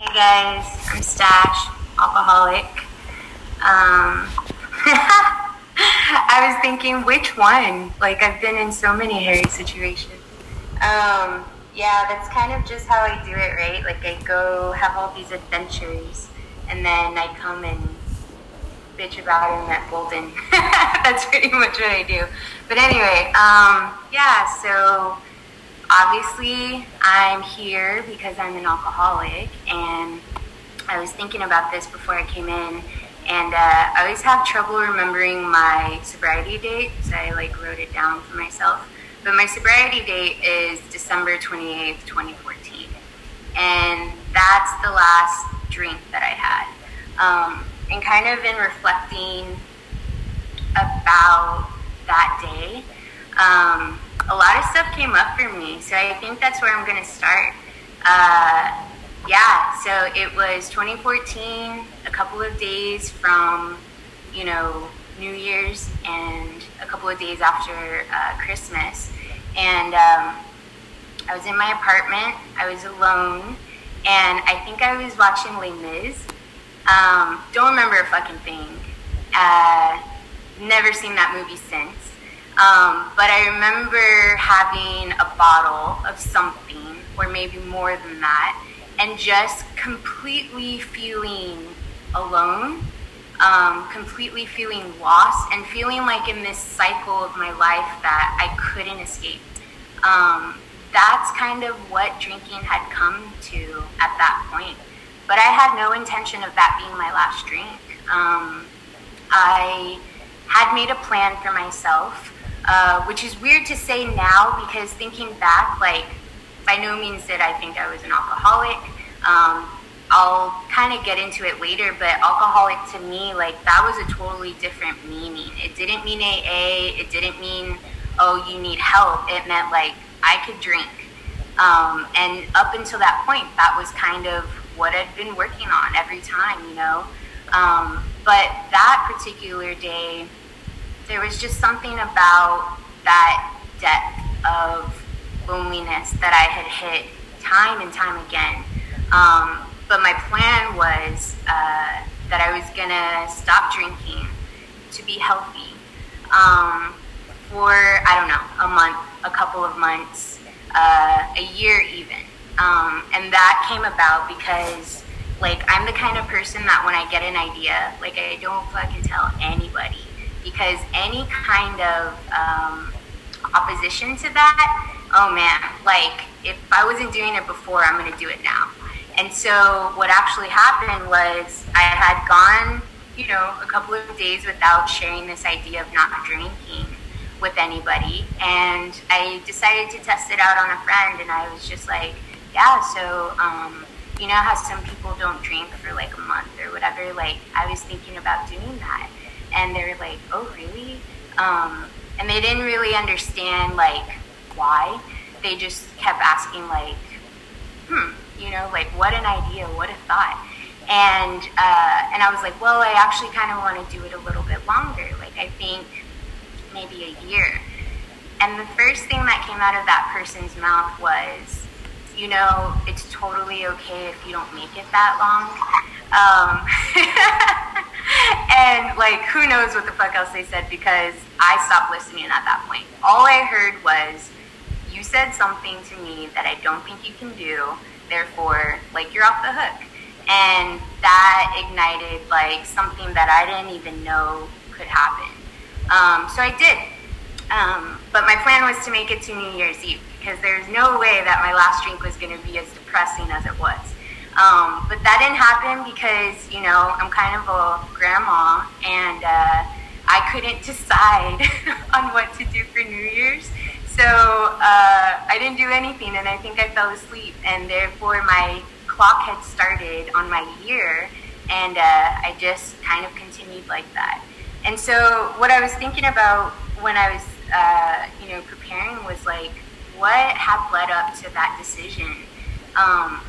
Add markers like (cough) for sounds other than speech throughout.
Hey guys, I'm Stash, alcoholic. Um, (laughs) I was thinking, which one? Like, I've been in so many hairy situations. Um, yeah, that's kind of just how I do it, right? Like, I go have all these adventures, and then I come and bitch about him at Golden. (laughs) that's pretty much what I do. But anyway, um, yeah, so obviously I'm here because I'm an alcoholic, and I was thinking about this before I came in, and uh, I always have trouble remembering my sobriety date, so I like wrote it down for myself. But my sobriety date is December 28th, 2014, and that's the last drink that I had. Um, and kind of in reflecting about that day. Um, a lot of stuff came up for me. So I think that's where I'm going to start. Uh, yeah, so it was 2014, a couple of days from, you know, New Year's and a couple of days after uh, Christmas. And um, I was in my apartment, I was alone, and I think I was watching Les Mis. Um, don't remember a fucking thing. Uh, never seen that movie since. Um, but I remember having a bottle of something, or maybe more than that, and just completely feeling alone, um, completely feeling lost, and feeling like in this cycle of my life that I couldn't escape. Um, that's kind of what drinking had come to at that point. But I had no intention of that being my last drink. Um, I had made a plan for myself uh, which is weird to say now because thinking back, like, by no means did I think I was an alcoholic. Um, I'll kind of get into it later, but alcoholic to me, like, that was a totally different meaning. It didn't mean AA, it didn't mean, oh, you need help. It meant, like, I could drink. Um, and up until that point, that was kind of what I'd been working on every time, you know. Um, but that particular day, there was just something about that depth of loneliness that I had hit time and time again. Um, but my plan was uh, that I was gonna stop drinking to be healthy um, for I don't know a month, a couple of months, uh, a year even, um, and that came about because like I'm the kind of person that when I get an idea, like I don't fucking tell anybody because any kind of um, opposition to that, oh man, like if I wasn't doing it before, I'm going to do it now. And so what actually happened was I had gone, you know, a couple of days without sharing this idea of not drinking with anybody. And I decided to test it out on a friend. And I was just like, yeah, so, um, you know how some people don't drink for like a month or whatever? Like, I was thinking about doing that and they're like, "Oh, really?" Um, and they didn't really understand like why. They just kept asking like, "Hmm, you know, like what an idea, what a thought." And uh, and I was like, "Well, I actually kind of want to do it a little bit longer. Like I think maybe a year." And the first thing that came out of that person's mouth was, "You know, it's totally okay if you don't make it that long." Um, (laughs) and like, who knows what the fuck else they said because I stopped listening at that point. All I heard was, you said something to me that I don't think you can do, therefore, like, you're off the hook. And that ignited like something that I didn't even know could happen. Um, so I did. Um, but my plan was to make it to New Year's Eve because there's no way that my last drink was going to be as depressing as it was. Um, but that didn't happen because, you know, I'm kind of a grandma and uh, I couldn't decide (laughs) on what to do for New Year's. So uh, I didn't do anything and I think I fell asleep. And therefore, my clock had started on my year and uh, I just kind of continued like that. And so, what I was thinking about when I was, uh, you know, preparing was like, what had led up to that decision? Um,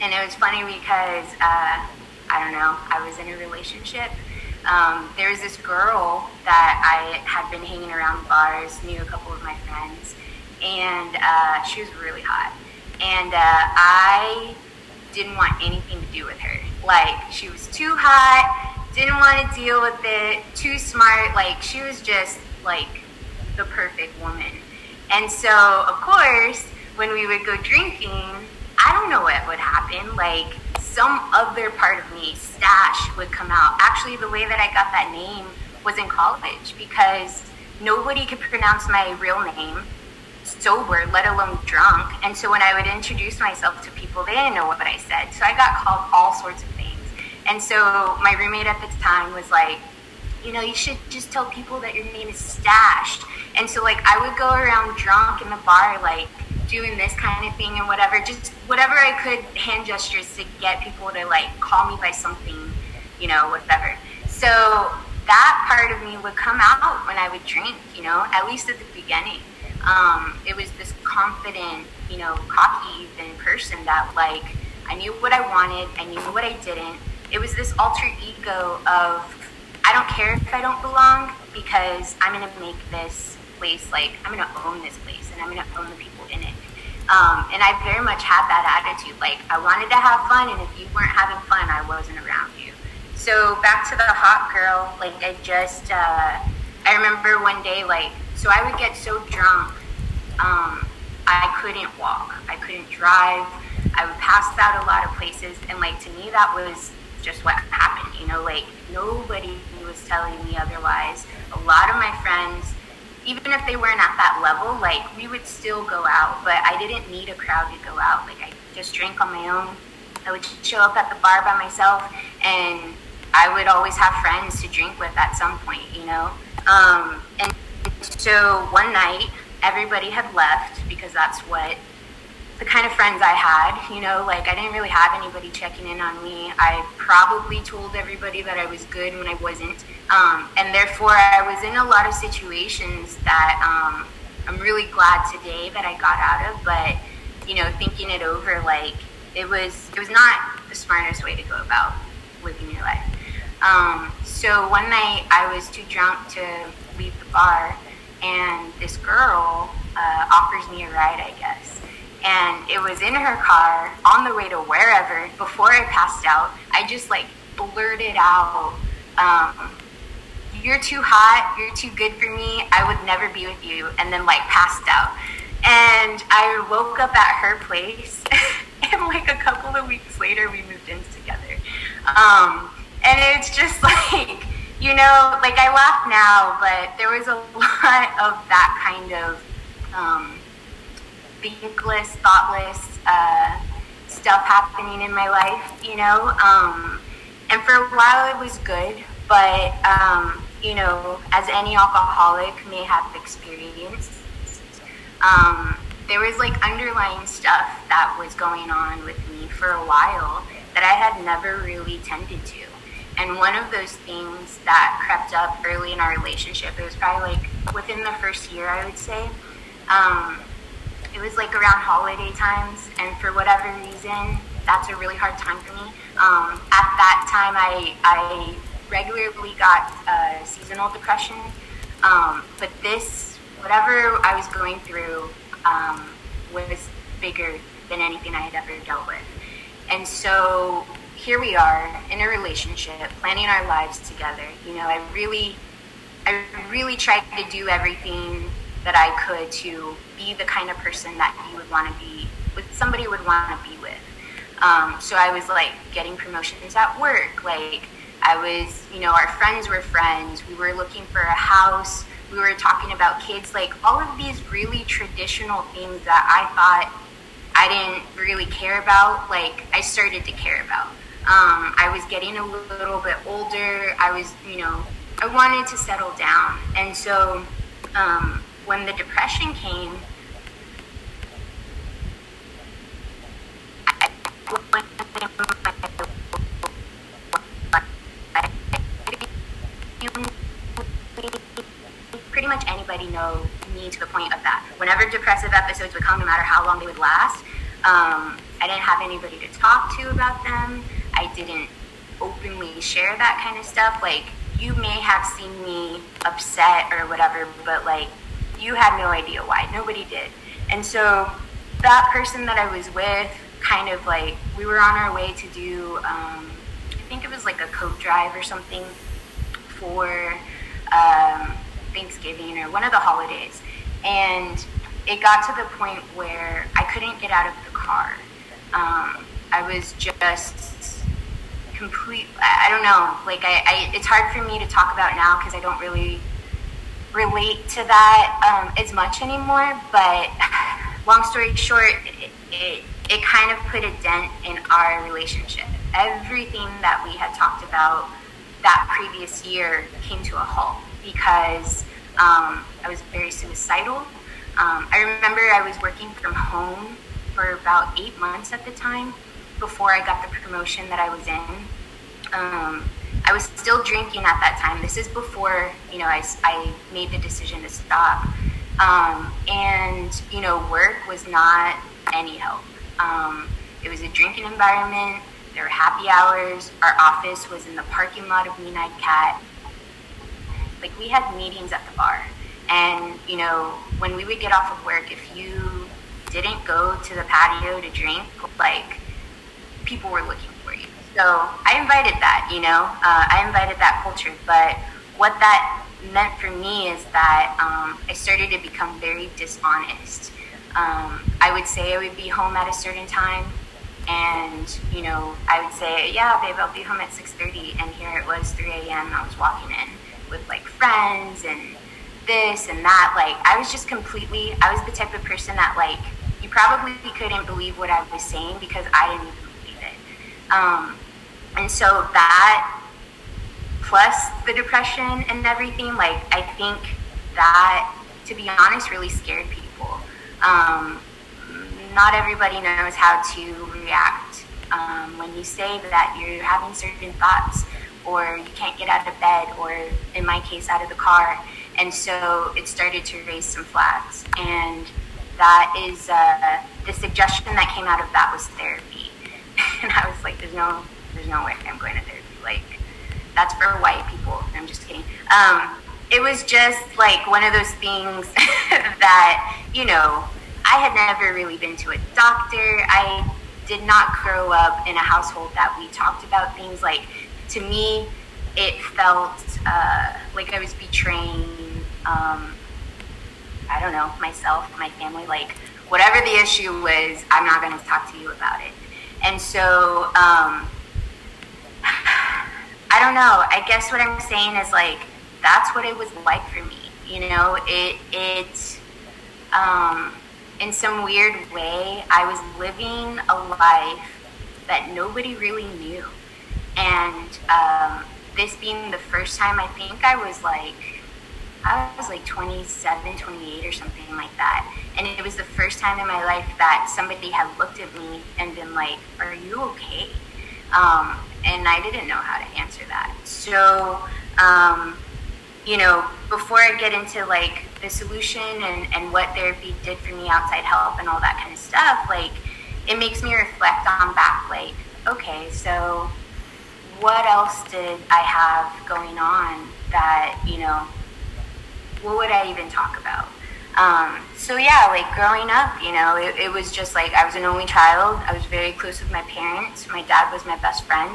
and it was funny because uh, I don't know, I was in a relationship. Um, there was this girl that I had been hanging around bars, knew a couple of my friends, and uh, she was really hot. And uh, I didn't want anything to do with her. Like, she was too hot, didn't want to deal with it, too smart. Like, she was just like the perfect woman. And so, of course, when we would go drinking, I don't know what would happen. Like, some other part of me, Stash, would come out. Actually, the way that I got that name was in college because nobody could pronounce my real name sober, let alone drunk. And so when I would introduce myself to people, they didn't know what I said. So I got called all sorts of things. And so my roommate at the time was like, you know, you should just tell people that your name is Stashed. And so, like, I would go around drunk in the bar, like, doing this kind of thing and whatever, just whatever I could, hand gestures to get people to, like, call me by something, you know, whatever. So that part of me would come out when I would drink, you know, at least at the beginning. Um, it was this confident, you know, cocky even person that, like, I knew what I wanted, I knew what I didn't. It was this alter ego of I don't care if I don't belong because I'm gonna make this place like I'm gonna own this place and I'm gonna own the people. Um, and I very much had that attitude. Like I wanted to have fun, and if you weren't having fun, I wasn't around you. So back to the hot girl. Like I just, uh, I remember one day, like so I would get so drunk, um, I couldn't walk, I couldn't drive. I would pass out a lot of places, and like to me, that was just what happened. You know, like nobody was telling me otherwise. A lot of my friends, even if they weren't at that level, like we would still go out, but I didn't need a crowd to go out. Like I just drank on my own. I would show up at the bar by myself, and I would always have friends to drink with at some point, you know. Um, and so one night, everybody had left because that's what the kind of friends I had, you know, like I didn't really have anybody checking in on me. I probably told everybody that I was good when I wasn't. Um, and therefore, I was in a lot of situations that um, I'm really glad today that I got out of. But, you know, thinking it over, like, it was, it was not the smartest way to go about living your life. Um, so one night I was too drunk to leave the bar, and this girl uh, offers me a ride, I guess and it was in her car on the way to wherever before I passed out. I just like blurted out, um, You're too hot, you're too good for me, I would never be with you, and then like passed out. And I woke up at her place, (laughs) and like a couple of weeks later, we moved in together. Um, and it's just (laughs) like, you know, like I laugh now, but there was a (laughs) lot of that kind of. Um, thoughtless uh, stuff happening in my life, you know. Um, and for a while it was good, but, um, you know, as any alcoholic may have experienced, um, there was like underlying stuff that was going on with me for a while that I had never really tended to. And one of those things that crept up early in our relationship, it was probably like within the first year, I would say. Um, it was like around holiday times, and for whatever reason, that's a really hard time for me. Um, at that time, I, I regularly got uh, seasonal depression, um, but this, whatever I was going through, um, was bigger than anything I had ever dealt with. And so here we are in a relationship, planning our lives together. You know, I really, I really tried to do everything that I could to be the kind of person that you would want to be, with somebody would want to be with. Um, so I was like getting promotions at work. Like I was, you know, our friends were friends. We were looking for a house. We were talking about kids. Like all of these really traditional things that I thought I didn't really care about. Like I started to care about. Um, I was getting a little bit older. I was, you know, I wanted to settle down, and so um, when the depression came, pretty much anybody know me to the point of that. Whenever depressive episodes would come, no matter how long they would last, um, I didn't have anybody to talk to about them. I didn't openly share that kind of stuff. Like, you may have seen me upset or whatever, but like, you had no idea why. Nobody did. And so that person that I was with kind of like we were on our way to do. Um, I think it was like a coat drive or something for um, Thanksgiving or one of the holidays, and it got to the point where I couldn't get out of the car. Um, I was just complete. I don't know. Like I, I, it's hard for me to talk about now because I don't really relate to that um, as much anymore. But (laughs) long story short, it, it, it kind of put a dent in our relationship. Everything that we had talked about that previous year came to a halt because um, I was very suicidal. Um, I remember I was working from home for about eight months at the time before I got the promotion that I was in. Um, I was still drinking at that time. This is before, you know, I, I made the decision to stop. Um, and, you know, work was not any help. Um, it was a drinking environment. There were happy hours. Our office was in the parking lot of Mean Eyed Cat. Like, we had meetings at the bar. And, you know, when we would get off of work, if you didn't go to the patio to drink, like, people were looking. So I invited that, you know, uh, I invited that culture. But what that meant for me is that um, I started to become very dishonest. Um, I would say I would be home at a certain time, and you know, I would say, "Yeah, babe, I'll be home at 6:30," and here it was 3 a.m. I was walking in with like friends and this and that. Like, I was just completely. I was the type of person that like you probably couldn't believe what I was saying because I didn't even believe it. Um, and so that plus the depression and everything, like I think that, to be honest, really scared people. Um, not everybody knows how to react um, when you say that you're having certain thoughts or you can't get out of bed or in my case out of the car. And so it started to raise some flags. And that is uh, the suggestion that came out of that was therapy. (laughs) And i was like there's no there's no way i'm going to therapy like that's for white people. I'm just kidding. Um, it was just like one of those things (laughs) that, you know, I had never really been to a doctor. I did not grow up in a household that we talked about things like, to me, it felt uh, like I was betraying, um, I don't know, myself, my family. Like, whatever the issue was, I'm not going to talk to you about it. And so, um, I don't know. I guess what I'm saying is like that's what it was like for me. You know, it it um, in some weird way I was living a life that nobody really knew, and um, this being the first time I think I was like I was like 27, 28 or something like that. And it was the first time in my life that somebody had looked at me and been like, Are you okay? Um, and I didn't know how to answer that. So, um, you know, before I get into like the solution and, and what therapy did for me, outside help and all that kind of stuff, like it makes me reflect on back, like, okay, so what else did I have going on that, you know, what would I even talk about? Um, so yeah, like growing up, you know, it, it was just like I was an only child. I was very close with my parents. My dad was my best friend.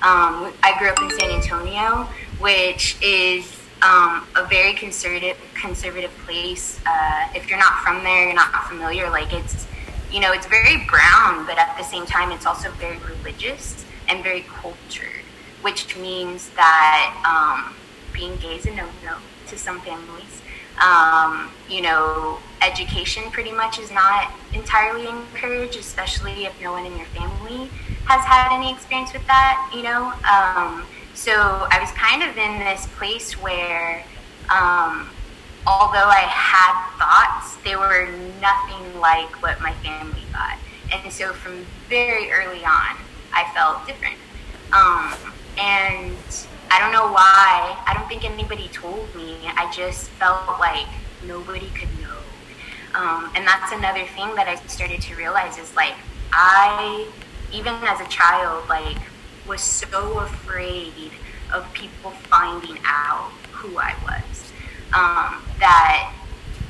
Um, I grew up in San Antonio, which is um, a very conservative conservative place. Uh, if you're not from there, you're not familiar. Like it's, you know, it's very brown, but at the same time, it's also very religious and very cultured, which means that um, being gay is a no-no to some families. Um, you know, education pretty much is not entirely encouraged, especially if no one in your family has had any experience with that, you know. Um, so I was kind of in this place where, um, although I had thoughts, they were nothing like what my family thought. And so from very early on, I felt different. Um, and I don't know why. I don't think anybody told me. I just felt like nobody could know. Um, and that's another thing that I started to realize is like I even as a child, like, was so afraid of people finding out who I was um, that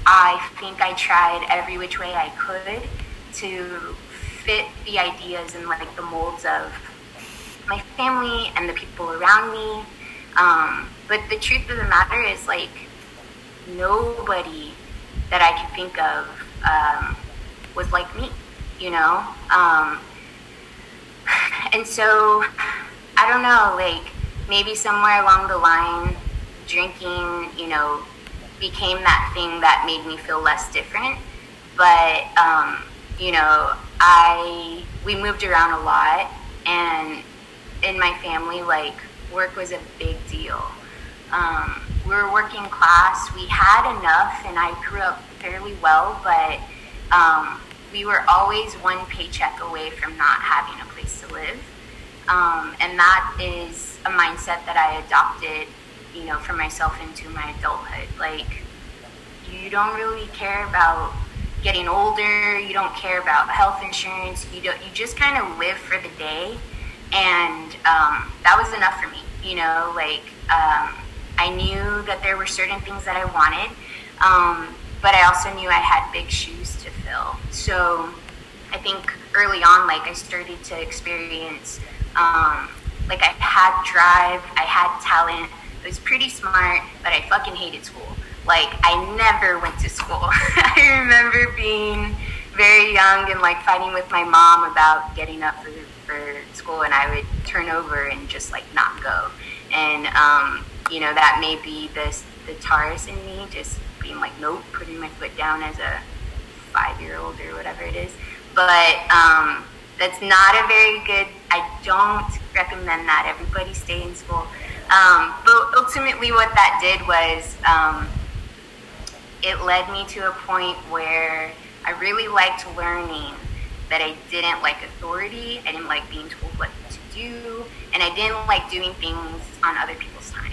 I think I tried every which way I could to fit the ideas and like the molds of my family and the people around me. Um, but the truth of the matter is like nobody that I could think of um, was like me, you know? Um, (sighs) and so, I don't know, like maybe somewhere along the line, drinking, you know, became that thing that made me feel less different. But, um, you know, I, we moved around a lot and in my family, like work was a big deal. Um, we were working class. We had enough, and I grew up fairly well, but um, we were always one paycheck away from not having a place to live. Um, and that is a mindset that I adopted, you know, for myself into my adulthood. Like, you don't really care about getting older. You don't care about health insurance. You don't. You just kind of live for the day, and um, that was enough for me. You know, like um, I knew that there were certain things that I wanted, um, but I also knew I had big shoes to fill. So I think early on, like I started to experience, um, like I had drive, I had talent. I was pretty smart, but I fucking hated school. Like I never went to school. (laughs) I remember being very young and like fighting with my mom about getting up for, for school, and I would turn over and just like not go. And um, you know that may be the the Taurus in me, just being like nope, putting my foot down as a five year old or whatever it is. But um, that's not a very good. I don't recommend that. Everybody stay in school. Um, but ultimately, what that did was um, it led me to a point where I really liked learning, but I didn't like authority. I didn't like being told what to do, and I didn't like doing things on other people's time.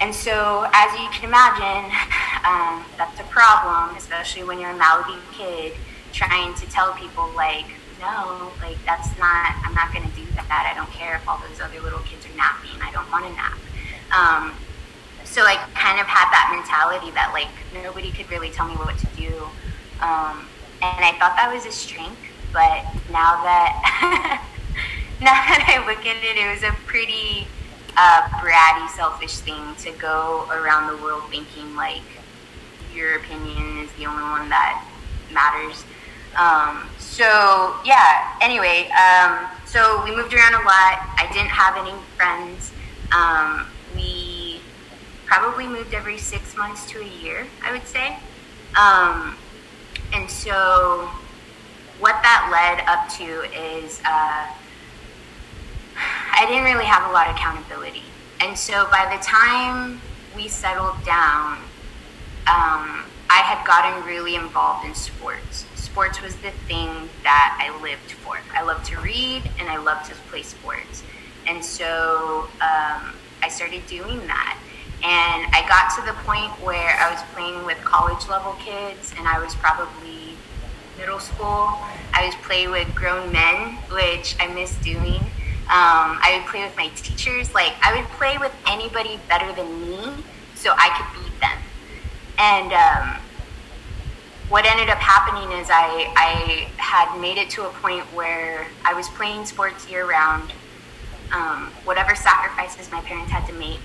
And so, as you can imagine, (laughs) um, that's a problem, especially when you're a Malibu kid trying to tell people, like, no, like, that's not, I'm not going to do that. I don't care if all those other little kids are napping. I don't want to nap. Um, so I kind of had that mentality that, like, nobody could really tell me what to do. Um, and I thought that was a strength, but now that, (laughs) now that I look at it, it was a pretty a bratty, selfish thing to go around the world thinking like your opinion is the only one that matters. Um, so yeah. Anyway, um, so we moved around a lot. I didn't have any friends. Um, we probably moved every six months to a year, I would say. Um, and so what that led up to is. Uh, I didn't really have a lot of accountability. And so by the time we settled down, um, I had gotten really involved in sports. Sports was the thing that I lived for. I loved to read and I loved to play sports. And so um, I started doing that. And I got to the point where I was playing with college level kids and I was probably middle school. I was playing with grown men, which I miss doing. Um, I would play with my teachers. Like, I would play with anybody better than me so I could beat them. And um, what ended up happening is I, I had made it to a point where I was playing sports year round. Um, whatever sacrifices my parents had to make,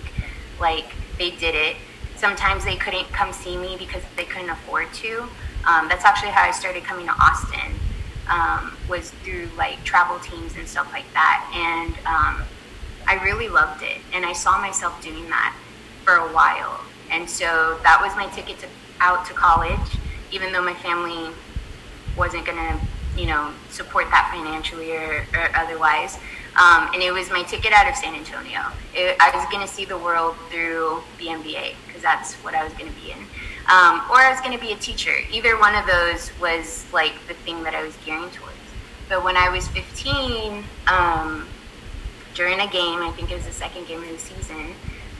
like, they did it. Sometimes they couldn't come see me because they couldn't afford to. Um, that's actually how I started coming to Austin um, was through like travel teams and stuff like that. And um, I really loved it. And I saw myself doing that for a while. And so that was my ticket to, out to college, even though my family wasn't to, you know, support that financially or, or otherwise. Um, and it was my ticket out of San Antonio. It, I was going to see the world through the MBA because that's what I was going to be in um, or I was going to be a teacher. Either one of those was like the thing that I was gearing towards. But when I was 15, um, during a game, I think it was the second game of the season,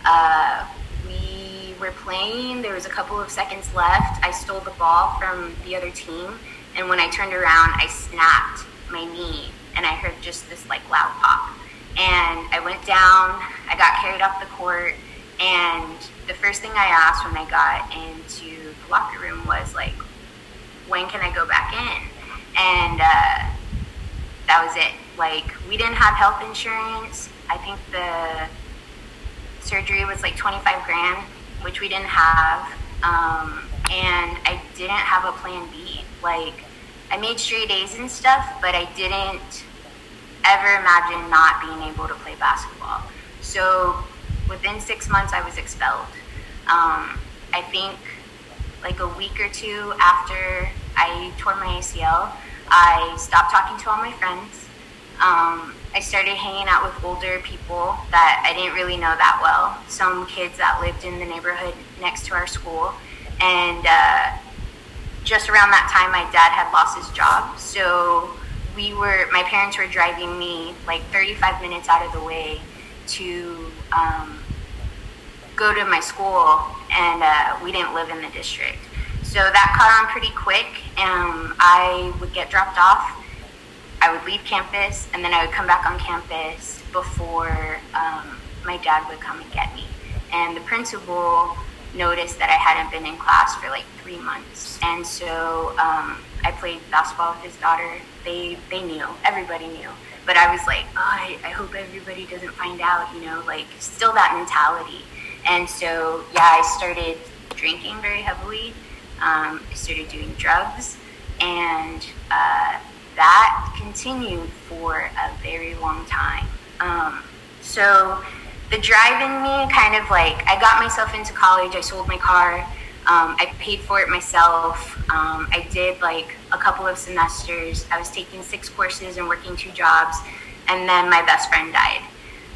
uh, we were playing. There was a couple of seconds left. I stole the ball from the other team, and when I turned around, I snapped my knee, and I heard just this like loud pop. And I went down. I got carried off the court, and the first thing I asked when I got into the locker room was like, when can I go back in? And uh, that was it. Like we didn't have health insurance. I think the surgery was like 25 grand, which we didn't have. Um, and I didn't have a plan B. Like I made straight A's and stuff, but I didn't ever imagine not being able to play basketball. So within six months, I was expelled. Um, I think like a week or two after I tore my ACL, I stopped talking to all my friends. Um, I started hanging out with older people that I didn't really know that well. Some kids that lived in the neighborhood next to our school. And uh, just around that time, my dad had lost his job. So we were, my parents were driving me like 35 minutes out of the way to um, go to my school, and uh, we didn't live in the district. So that caught on pretty quick. Um, I would get dropped off. I would leave campus, and then I would come back on campus before um, my dad would come and get me. And the principal noticed that I hadn't been in class for like three months, and so um, I played basketball with his daughter. They they knew, everybody knew, but I was like, oh, I, I hope everybody doesn't find out, you know, like still that mentality. And so yeah, I started drinking very heavily um, I started doing drugs, and uh, that continued for a very long time. Um, so the drive in me kind of like I got myself into college. I sold my car. Um, I paid for it myself. Um, I did like a couple of semesters. I was taking six courses and working two jobs, and then my best friend died.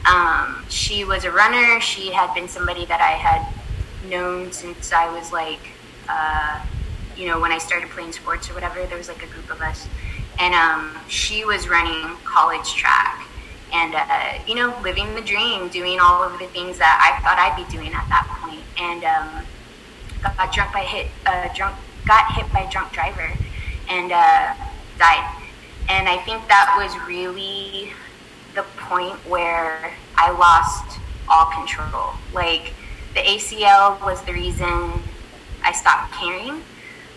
Um, she was a runner. She had been somebody that I had known since I was like uh, you know, when I started playing sports or whatever, there was like a group of us, and um, she was running college track, and uh, you know, living the dream, doing all of the things that I thought I'd be doing at that point, and um, got drunk by hit, uh, drunk, got hit by a drunk driver, and uh, died, and I think that was really the point where I lost all control, like. The ACL was the reason I stopped caring.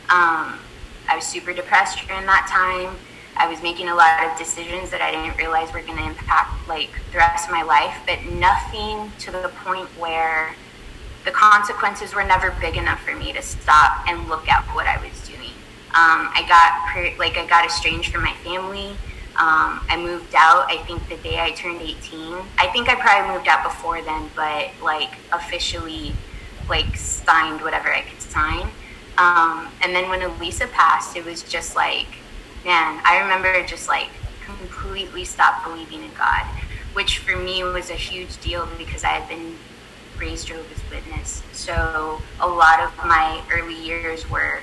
Um, I was super depressed during that time. I was making a lot of decisions that I didn't realize were going to impact like the rest of my life, but nothing to the point where the consequences were never big enough for me to stop and look at what I was doing. Um, I got like I got estranged from my family. Um, I moved out. I think the day I turned 18. I think I probably moved out before then, but like officially, like signed whatever I could sign. Um, and then when Elisa passed, it was just like, man, I remember just like completely stopped believing in God, which for me was a huge deal because I had been raised Jehovah's Witness. So a lot of my early years were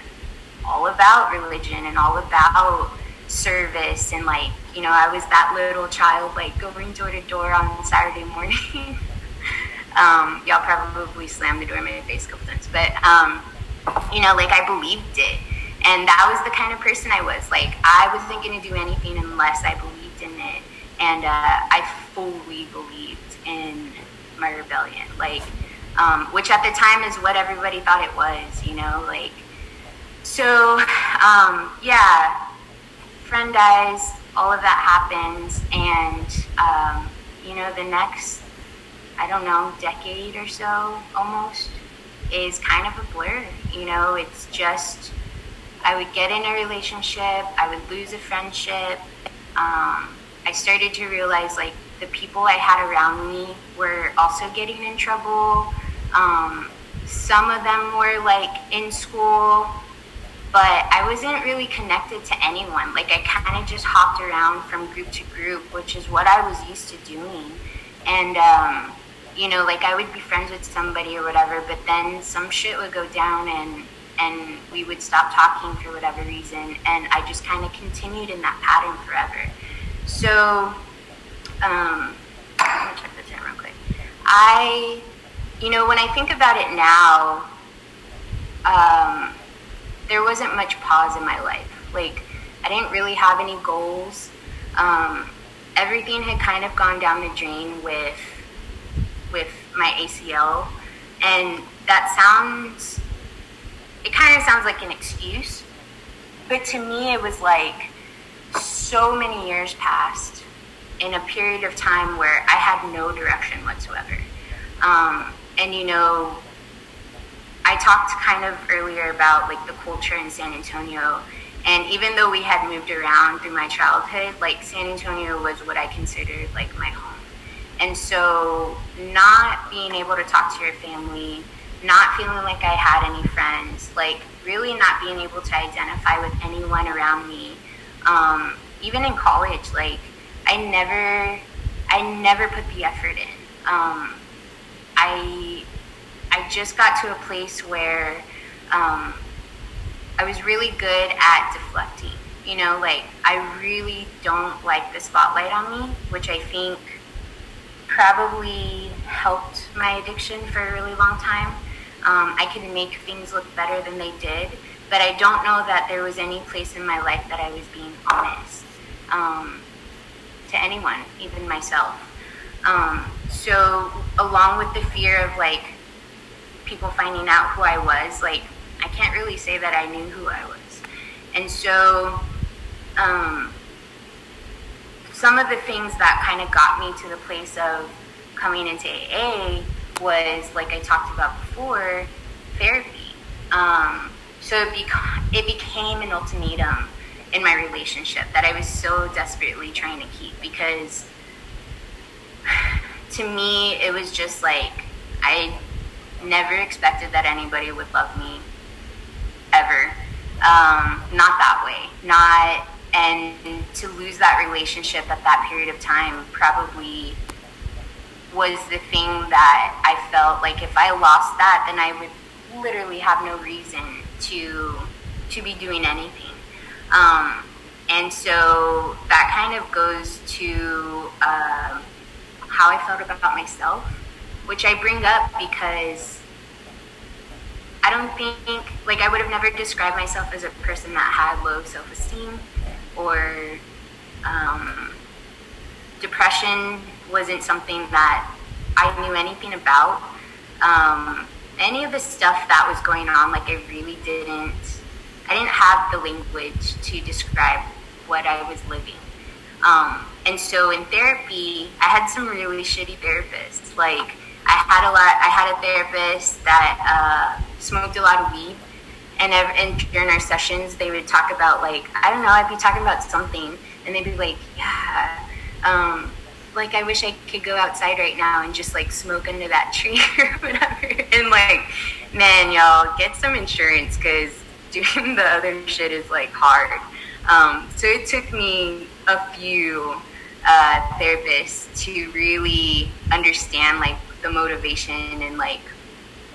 all about religion and all about service and like you know i was that little child like going door to door on saturday morning (laughs) um, y'all probably slammed the door in my face a couple times but um, you know, like I believed it. And that was the kind of person I was. Like, I wasn't going to do anything unless I believed in it. And uh, I fully believed in my rebellion. Like, um, which at the time is what everybody thought it was, you know? Like, so, um, yeah, friend dies, all of that happens. And, um, you know, the next, I don't know, decade or so almost is kind of a blur. You know, it's just I would get in a relationship, I would lose a friendship. Um, I started to realize like the people I had around me were also getting in trouble. Um, some of them were like in school, but I wasn't really connected to anyone. Like I kind of just hopped around from group to group, which is what I was used to doing. And um, you know, like I would be friends with somebody or whatever, but then some shit would go down and and we would stop talking for whatever reason, and I just kind of continued in that pattern forever. So, um, let me check this in real quick. I, you know, when I think about it now, um, there wasn't much pause in my life. Like, I didn't really have any goals. Um, everything had kind of gone down the drain with with my ACL. And that sounds, it kind of sounds like an excuse. But to me, it was like so many years passed in a period of time where I had no direction whatsoever. Um, and you know, I talked kind of earlier about like the culture in San Antonio. And even though we had moved around through my childhood, like San Antonio was what I considered like my home. And so, not being able to talk to your family, not feeling like I had any friends, like really not being able to identify with anyone around me. Um, even in college, like I never, I never put the effort in. Um, I, I just got to a place where um, I was really good at deflecting. You know, like I really don't like the spotlight on me, which I think probably helped my addiction for a really long time. Um, I could make things look better than they did, but I don't know that there was any place in my life that I was being honest um, to anyone, even myself. Um, so, along with the fear of like people finding out who I was, like I can't really say that I knew who I was, and so um, some of the things that kind of got me to the place of coming into AA was, like I talked about before, therapy. Um, so it, beca- it became an ultimatum in my relationship that I was so desperately trying to keep because (sighs) to me, it was just like I never expected that anybody would love me ever. Um, not that way. Not and to lose that relationship at that period of time probably was the thing that I felt like if I lost that, then I would literally have no reason to to be doing anything. Um, and so that kind of goes to uh, how I felt about myself, which I bring up because I don't think like I would have never described myself as a person that had low self esteem or um, depression wasn't something that I knew anything about. Um, any of the stuff that was going on, like I really didn't, I didn't have the language to describe what I was living. Um, and so in therapy, I had some really shitty therapists. Like I had a lot, I had a therapist that uh, smoked a lot of weed and, and during our sessions they would talk about like i don't know i'd be talking about something and they'd be like yeah um, like i wish i could go outside right now and just like smoke under that tree (laughs) or whatever. And like man y'all get some insurance because (laughs) doing the other shit is like hard. Um, so it took me a few uh, therapists to really understand like the motivation and like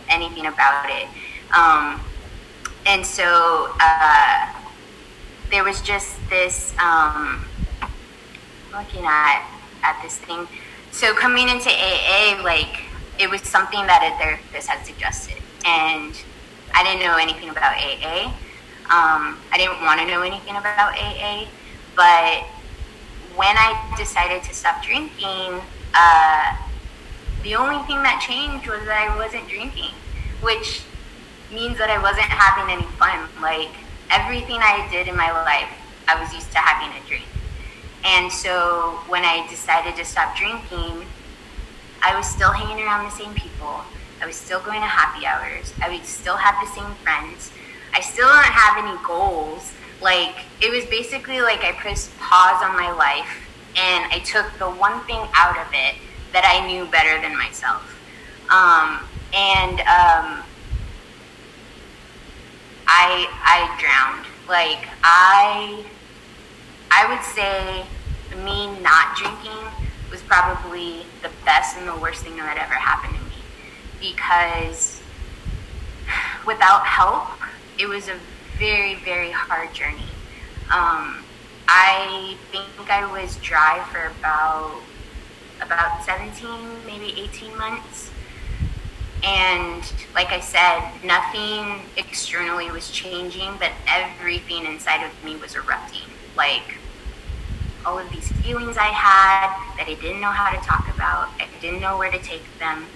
anything about it. Um, and so uh, there was just this um, looking at at this thing. So coming into AA, like it was something that a therapist had suggested, and I didn't know anything about AA. Um, I didn't want to know anything about AA, but when I decided to stop drinking, uh, the only thing that changed was that I wasn't drinking, which means that I wasn't having any fun. Like everything I did in my life, I was used to having a drink. And so when I decided to stop drinking, I was still hanging around the same people. I was still going to happy hours. I would still have the same friends. I still don't have any goals. Like it was basically like I pressed pause on my life and I took the one thing out of it that I knew better than myself. Um, and um, I I drowned. Like I I would say me not drinking was probably the best and the worst thing that ever happened to me because without help, it was a very very hard journey. Um, I think I was dry for about about 17, maybe 18 months. And like I said, nothing externally was changing, but everything inside of me was erupting. Like all of these feelings I had that I didn't know how to talk about, I didn't know where to take them.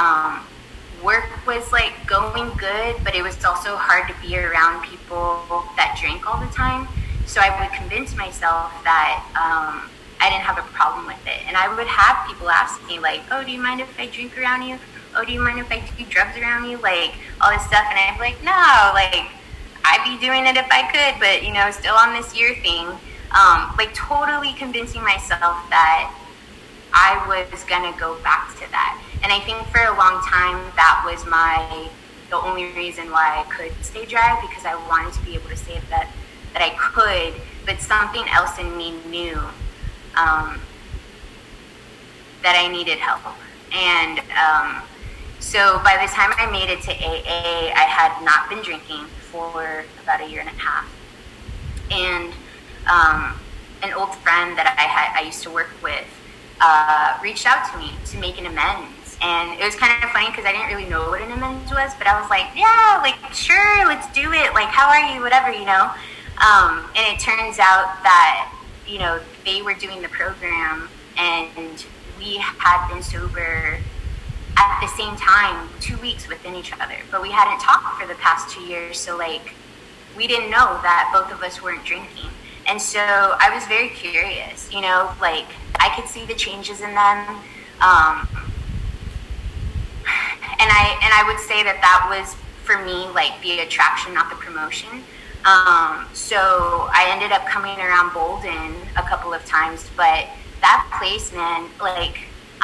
Um, work was like going good, but it was also hard to be around people that drank all the time. so I would convince myself that um, I didn't have a problem with it. And I would have people ask me, like, oh, do you mind if I drink around you? Oh, do you mind if I do drugs around you? Like, all this stuff. And be like, no, like, I'd be doing it if I could, but, you know, still on this year thing. Um, like, totally convincing myself that I was to go back to that. And I think for a long time, that was my, the only reason why I could stay dry because I wanted to be able to say that, that I could, but something else in me knew um, that I needed help. And um, so by the time I made it to AA, I had not been drinking for about a year and a half. And um, an old friend that I had, I used to work with, uh, reached out to me to make an amends. And it was kind of funny because I didn't really know what an amends was, but I was like, yeah, like, sure, let's do it. Like, how are you? Whatever, you know? Um, and it turns out that you know, they were doing the program and we had been sober at the same time, two weeks within each other, but we hadn't talked for the past two years. So, like, we didn't know that both of us weren't drinking. And so I was very curious, you know, like, I could see the changes in them. Um, and I and I would say that that was for me like the attraction, not the promotion. Um, so I ended up coming around Bolden a couple of times, but that place, man, like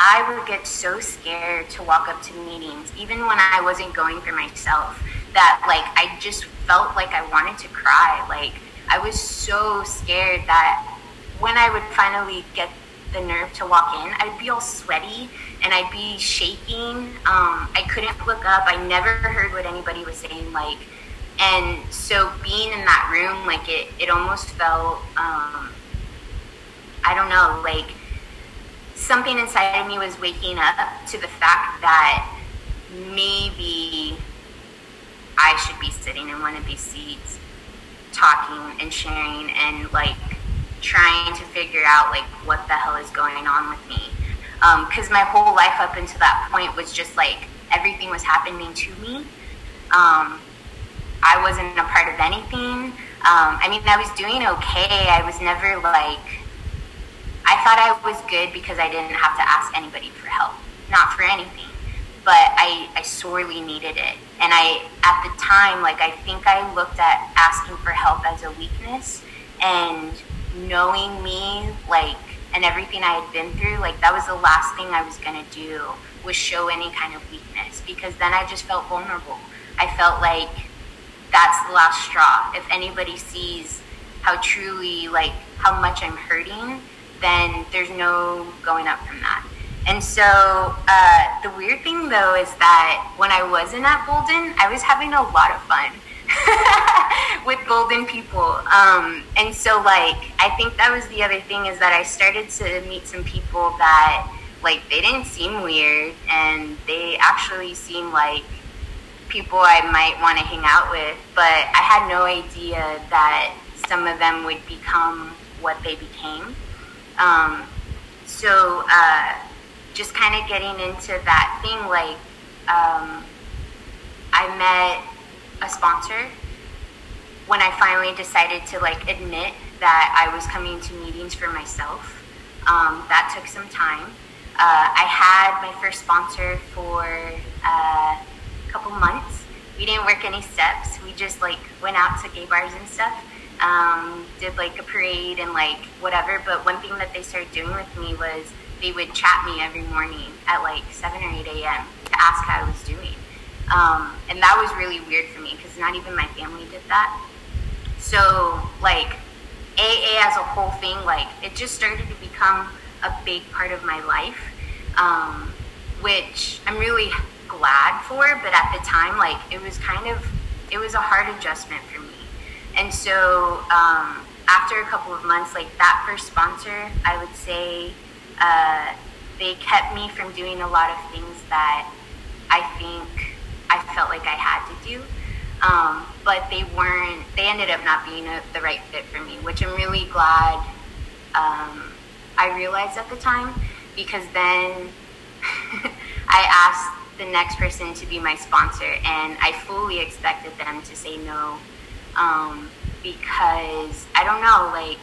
I would get so scared to walk up to meetings, even when I wasn't going for myself, that like I just felt like I wanted to cry. Like I was so scared that when I would finally get the nerve to walk in, I'd be all sweaty and I'd be shaking. Um, I couldn't look up. I never heard what anybody was saying. Like and so being in that room like it it almost felt um, i don't know like something inside of me was waking up to the fact that maybe i should be sitting in one of these seats talking and sharing and like trying to figure out like what the hell is going on with me because um, my whole life up until that point was just like everything was happening to me um, I wasn't a part of anything. Um, I mean, I was doing okay. I was never like, I thought I was good because I didn't have to ask anybody for help, not for anything. But I, I sorely needed it. And I, at the time, like, I think I looked at asking for help as a weakness. And knowing me, like, and everything I had been through, like, that was the last thing I was going to do was show any kind of weakness because then I just felt vulnerable. I felt like that's the last straw. If anybody sees how truly, like, how much I'm hurting, then there's no going up from that. And so uh, the weird thing though is that when I wasn't at Bolden, I was having a lot of fun (laughs) with Bolden people. Um, and so like I think that was the other thing is that I started to meet some people that like they didn't seem weird and they actually seemed like people I might want to hang out with, but I had no idea that some of them would become what they became. Um, so uh, just kind of getting into that thing, like um, I met a sponsor when I finally decided to like admit that I was coming to meetings for myself. Um, that took some time. Uh, I had my first sponsor for uh, couple months. We didn't work any steps. We just like went out to gay bars and stuff. Um, did like a parade and like whatever. But one thing that they started doing with me was they would chat me every morning at like 7 or 8 a.m. to ask how I was doing. Um, and that was really weird for me because not even my family did that. So, like, AA as a whole thing, like, it just started to become a big part of my life, um, which I'm really glad for, but at the time, like it was kind of it was a hard adjustment for me. And so um, after a couple of months, like that first sponsor, I would say uh, they kept me from doing a lot of things that I think I felt like I had to do. Um, but they weren't, they ended up not being a, the right fit for me, which I'm really glad um, I realized at the time because then (laughs) I asked the next person to be my sponsor, and I fully expected them to say no. Um, because I don't know, like,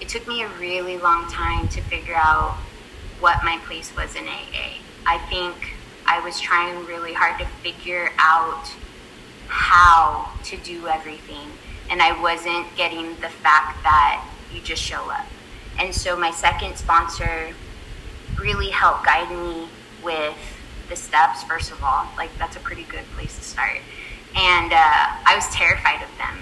it took me a really long time to figure out what my place was in AA. I think I was trying really hard to figure out how to do everything, and I wasn't getting the fact that you just show up. And so my second sponsor really helped guide me with the steps, first of all. Like, that's a pretty good place to start. And uh, I was terrified of them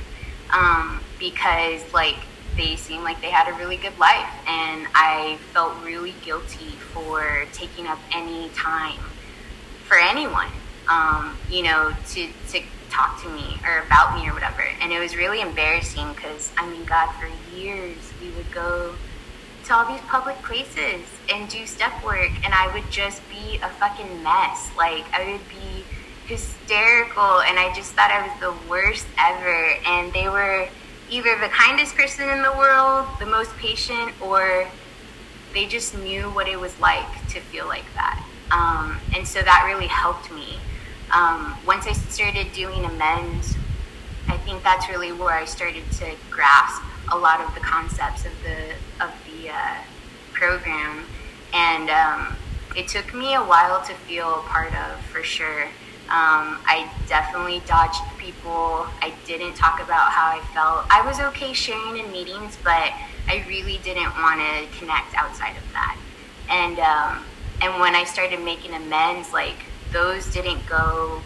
um, because, like, they seemed like they had a really good life. And I felt really guilty for taking up any time for anyone, um, you know, to, to talk to me or about me or whatever. And it was really embarrassing because, I mean, God, for years we would go to all these public places and do step work, and I would just be a fucking mess. Like, I would be hysterical, and I just thought I was the worst ever. And they were either the kindest person in the world, the most patient, or they just knew what it was like to feel like that. Um, and so that really helped me. Um, once I started doing amends, I think that's really where I started to grasp a lot of the concepts of the of the uh, program, and um, it took me a while to feel part of for sure. Um, I definitely dodged people. I didn't talk about how I felt. I was okay sharing in meetings, but I really didn't want to connect outside of that. And um, and when I started making amends, like those didn't go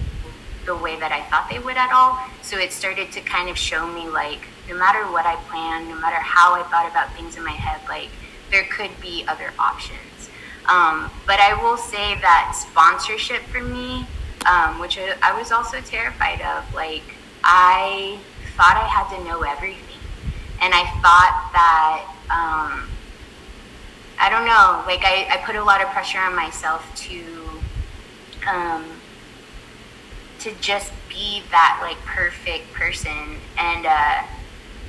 the way that I thought they would at all. So it started to kind of show me like no matter what I planned, no matter how I thought about things in my head, like there could be other options. Um, but I will say that sponsorship for me, um, which I was also terrified of, like I thought I had to know everything, and I thought that um, I don't know, like I, I put a lot of pressure on myself to um, to just be that like perfect person, and uh,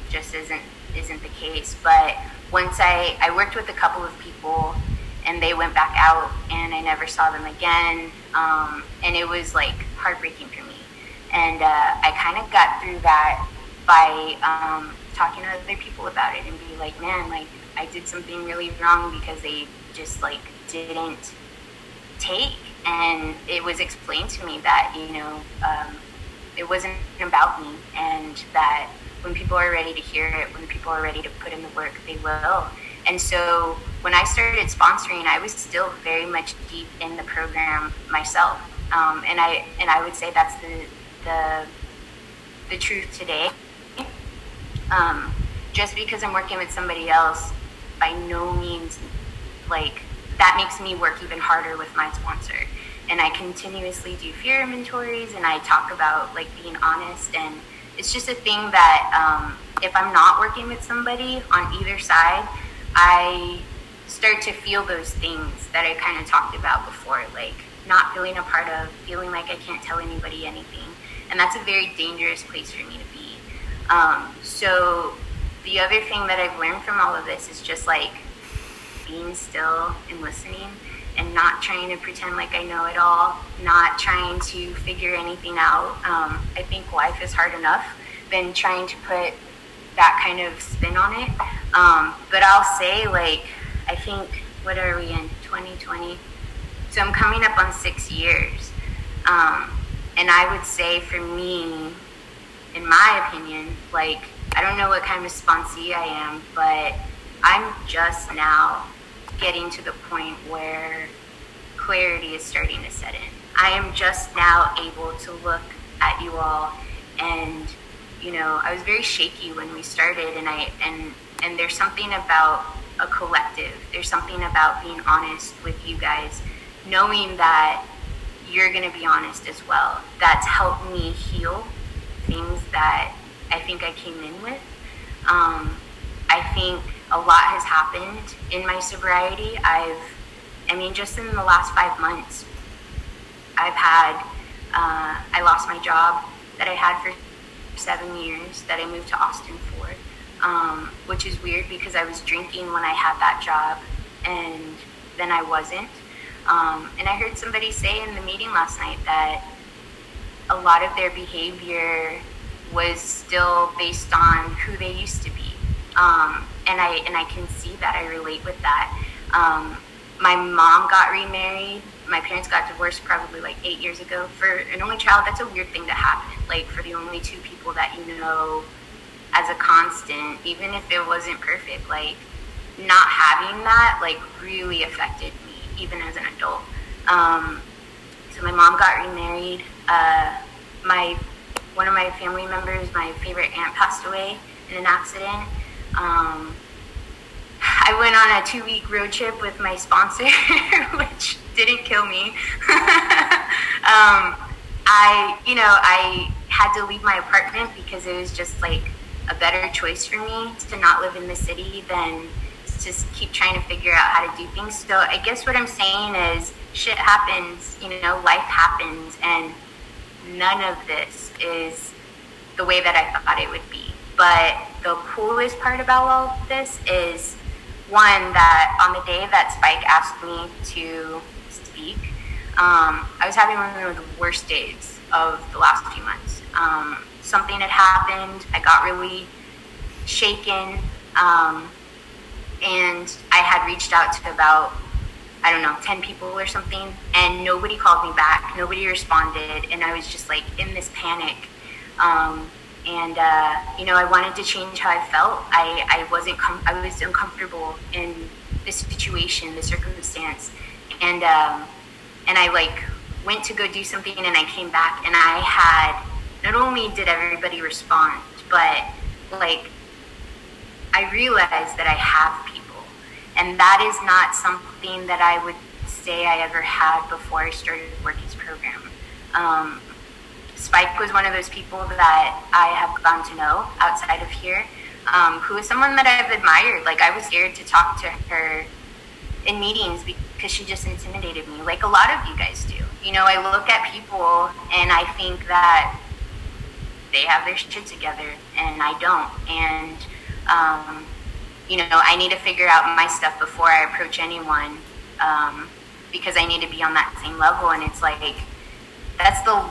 just isn't isn't the case. But once I I worked with a couple of people, and they went back out, and I never saw them again, um, and it was like heartbreaking for me. And uh, I kind of got through that by um, talking to other people about it and be like, man, like I did something really wrong because they just like didn't take. And it was explained to me that you know um, it wasn't about me and that when people are ready to hear it when people are ready to put in the work they will. And so when i started sponsoring i was still very much deep in the program myself um, and i and i would say that's the the, the truth today um, just because i'm working with somebody else by no means like that makes me work even harder with my sponsor. And I continuously do fear inventories and I talk about like being honest. And it's just a thing that um, if I'm not working with somebody on either side, I start to feel those things that I kind of talked about before, like not feeling a part of, feeling like I can't tell anybody anything. And that's a very dangerous place for me to be. Um, so the other thing that I've learned from all of this is just like being still and listening and not trying to pretend like I know it all, not trying to figure anything out. Um, I think life is hard enough than trying to put that kind of spin on it. Um, but I'll say, like, I think, what are we in, 2020? So I'm coming up on six years. Um, and I would say for me, in my opinion, like, I don't know what kind of sponsee I am, but I'm just now getting to the point where clarity is starting to set in. I am just now able to look at you all and you know, I was very shaky when we started and I and and there's something about a collective. There's something about being honest with you guys, knowing that you're going to be honest as well. That's helped me heal things that I think I came in with. Um, I think a lot has happened in my sobriety. I've, I mean, just in the last five months, I've had, uh, I lost my job that I had for seven years that I moved to Austin for, um, which is weird because I was drinking when I had that job and then I wasn't. Um, and I heard somebody say in the meeting last night that a lot of their behavior was still based on who they used to be. Um, and I and I can see that I relate with that. Um, my mom got remarried. My parents got divorced probably like eight years ago. For an only child, that's a weird thing to happen. Like for the only two people that you know as a constant, even if it wasn't perfect, like not having that like really affected me even as an adult. Um, so my mom got remarried. Uh, my one of my family members, my favorite aunt, passed away in an accident. Um, (sighs) I went on a two week road trip with my sponsor, (laughs) which didn't kill me. (laughs) um, I, you know, I had to leave my apartment because it was just like a better choice for me to not live in the city than just keep trying to figure out how to do things. So I guess what I'm saying is shit happens, you know, life happens, and none of this is the way that I thought it would be. But the coolest part about all of this is one that on the day that Spike asked me to speak, um, I was having one of the worst days of the last few months. Um, something had happened. I got really shaken. Um, and I had reached out to about I don't know, 10 people or something, and nobody called me back. Nobody responded, and I was just like in this panic. Um, and uh, you know, I wanted to change how I felt. I, I wasn't com- I was uncomfortable in the situation, the circumstance, and um, and I like went to go do something, and I came back, and I had not only did everybody respond, but like I realized that I have people, and that is not something that I would say I ever had before I started Workie's program. Um, Spike was one of those people that I have gotten to know outside of here, um, who is someone that I've admired. Like I was scared to talk to her in meetings because she just intimidated me, like a lot of you guys do. You know, I look at people and I think that they have their shit together and I don't. And um, you know, I need to figure out my stuff before I approach anyone um, because I need to be on that same level. And it's like, that's the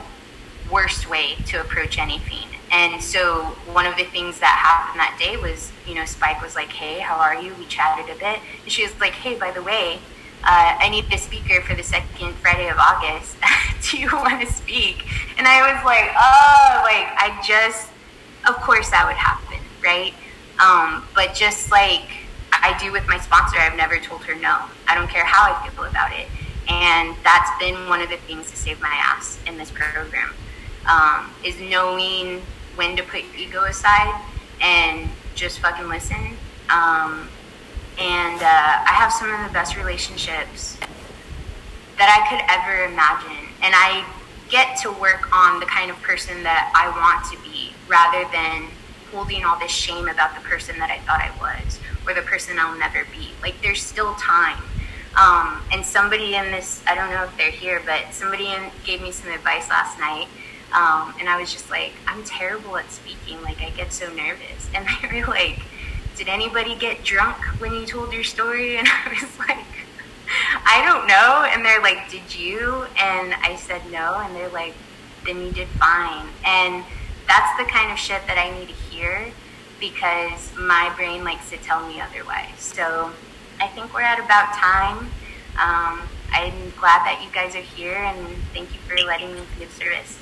worst way to approach anything. And so one of the things that happened that day was, you know, Spike was like, hey, how are you? We chatted a bit. And she was like, hey, by the way, uh, I need a speaker for the second Friday of August. (laughs) Do you want to speak? And I was like, oh, like, I just, of course that would happen, right? Um, but just like I do with my sponsor, I've never told her no. I don't care how I feel about it. And that's been one of the things to save my ass in this program um, is knowing when to put ego aside and just fucking listen. Um, and uh, I have some of the best relationships that I could ever imagine. And I get to work on the kind of person that I want to be rather than holding all this shame about the person that I thought I was or the person I'll never be. Like, there's still time. Um, and somebody in this, I don't know if they're here, but somebody in, gave me some advice last night. Um, and I was just like, I'm terrible at speaking. Like, I get so nervous. And (laughs) they were like, Did anybody get drunk when you told your story? (laughs) And I was like, I don't know. And they're like, Did you? And I said no. And they're like, Then you did fine. And that's the kind of shit that I need to hear because my brain likes to tell me otherwise. So I think we're at about time. Um, I'm glad that you guys are here and thank you for letting me of service.